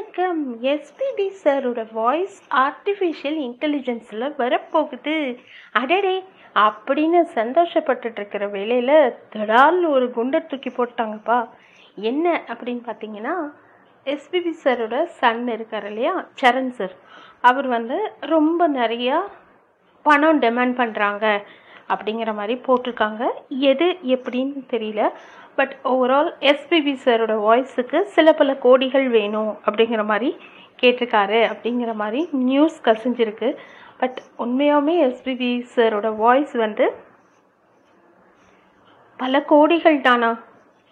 வணக்கம். எஸ்பிபி சாரோட voice artificial இன்டெலிஜென்ஸில் வரப்போகுது. அடடே அப்படின்னு சந்தோஷப்பட்டுட்டு இருக்கிற வேலையில் தடால் ஒரு குண்டை தூக்கி போட்டாங்கப்பா. என்ன அப்படின்னு பார்த்தீங்கன்னா எஸ்பிபி சாரோட சன் இருக்கார் இல்லையா? சரண் சார் அவர் வந்து ரொம்ப நிறையா பணம் டிமாண்ட் பண்ணுறாங்க அப்படிங்கிற மாதிரி போட்டிருக்காங்க. எது எப்படின்னு தெரியல. பட் ஓவரால் எஸ்பிபி சாரோட வாய்ஸுக்கு சில பல கோடிகள் வேணும் அப்படிங்கிற மாதிரி கேட்டிருக்காரு அப்படிங்கிற மாதிரி நியூஸ் கசிஞ்சிருக்கு. பட் உண்மையாகவே எஸ்பிபி சாரோட வாய்ஸ் வந்து பல கோடிகள் தானா?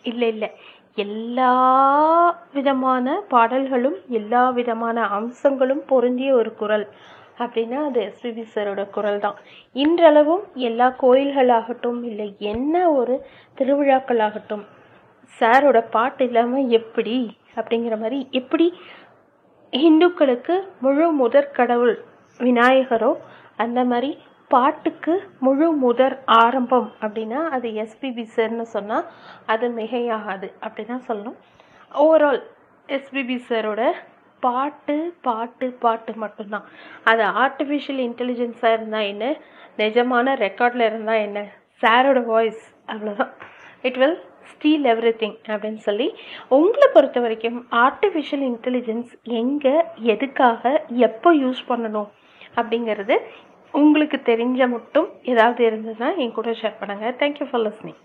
இல்லை இல்லை. எல்லா விதமான பாடல்களும் எல்லா விதமான அம்சங்களும் பொருந்திய ஒரு குரல். அப்படின்னா அது எஸ்பிபி சாரோட குரல் தான் இன்றளவும் எல்லா கோயில்களாகட்டும் இல்லை என்ன ஒரு திருவிழாக்களாகட்டும் சாரோட பாட்டு இல்லாமல் எப்படி அப்படிங்கிற மாதிரி எப்படி இந்துக்களுக்கு முழு முதற் கடவுள் விநாயகரோ அந்த மாதிரி பாட்டுக்கு முழு முதற் ஆரம்பம் அப்படின்னா அது எஸ்பிபி சார்னு சொன்னால் அது மிகையாகாது அப்படி தான் சொல்லணும் ஓவரால் எஸ்பிபி சாரோட பாட்டு பாட்டு பாட்டு மட்டும்தான். அது ஆர்டிஃபிஷியல் இன்டெலிஜென்ஸாக இருந்தால் என்ன? நிஜமான ரெக்கார்டில் இருந்தால் என்ன? சாரோட வாய்ஸ் அவ்வளோதான் it will steal everything அப்படின்னு சொல்லி உங்களை பொறுத்த வரைக்கும் ஆர்டிஃபிஷியல் இன்டெலிஜென்ஸ் எங்கே எதுக்காக எப்போ யூஸ் பண்ணணும் அப்படிங்கிறது உங்களுக்கு தெரிஞ்ச மட்டும் ஏதாவது இருந்ததுன்னா என் கூட ஷேர் பண்ணுங்கள் தேங்க்யூ ஃபார் லிஸ்னிங்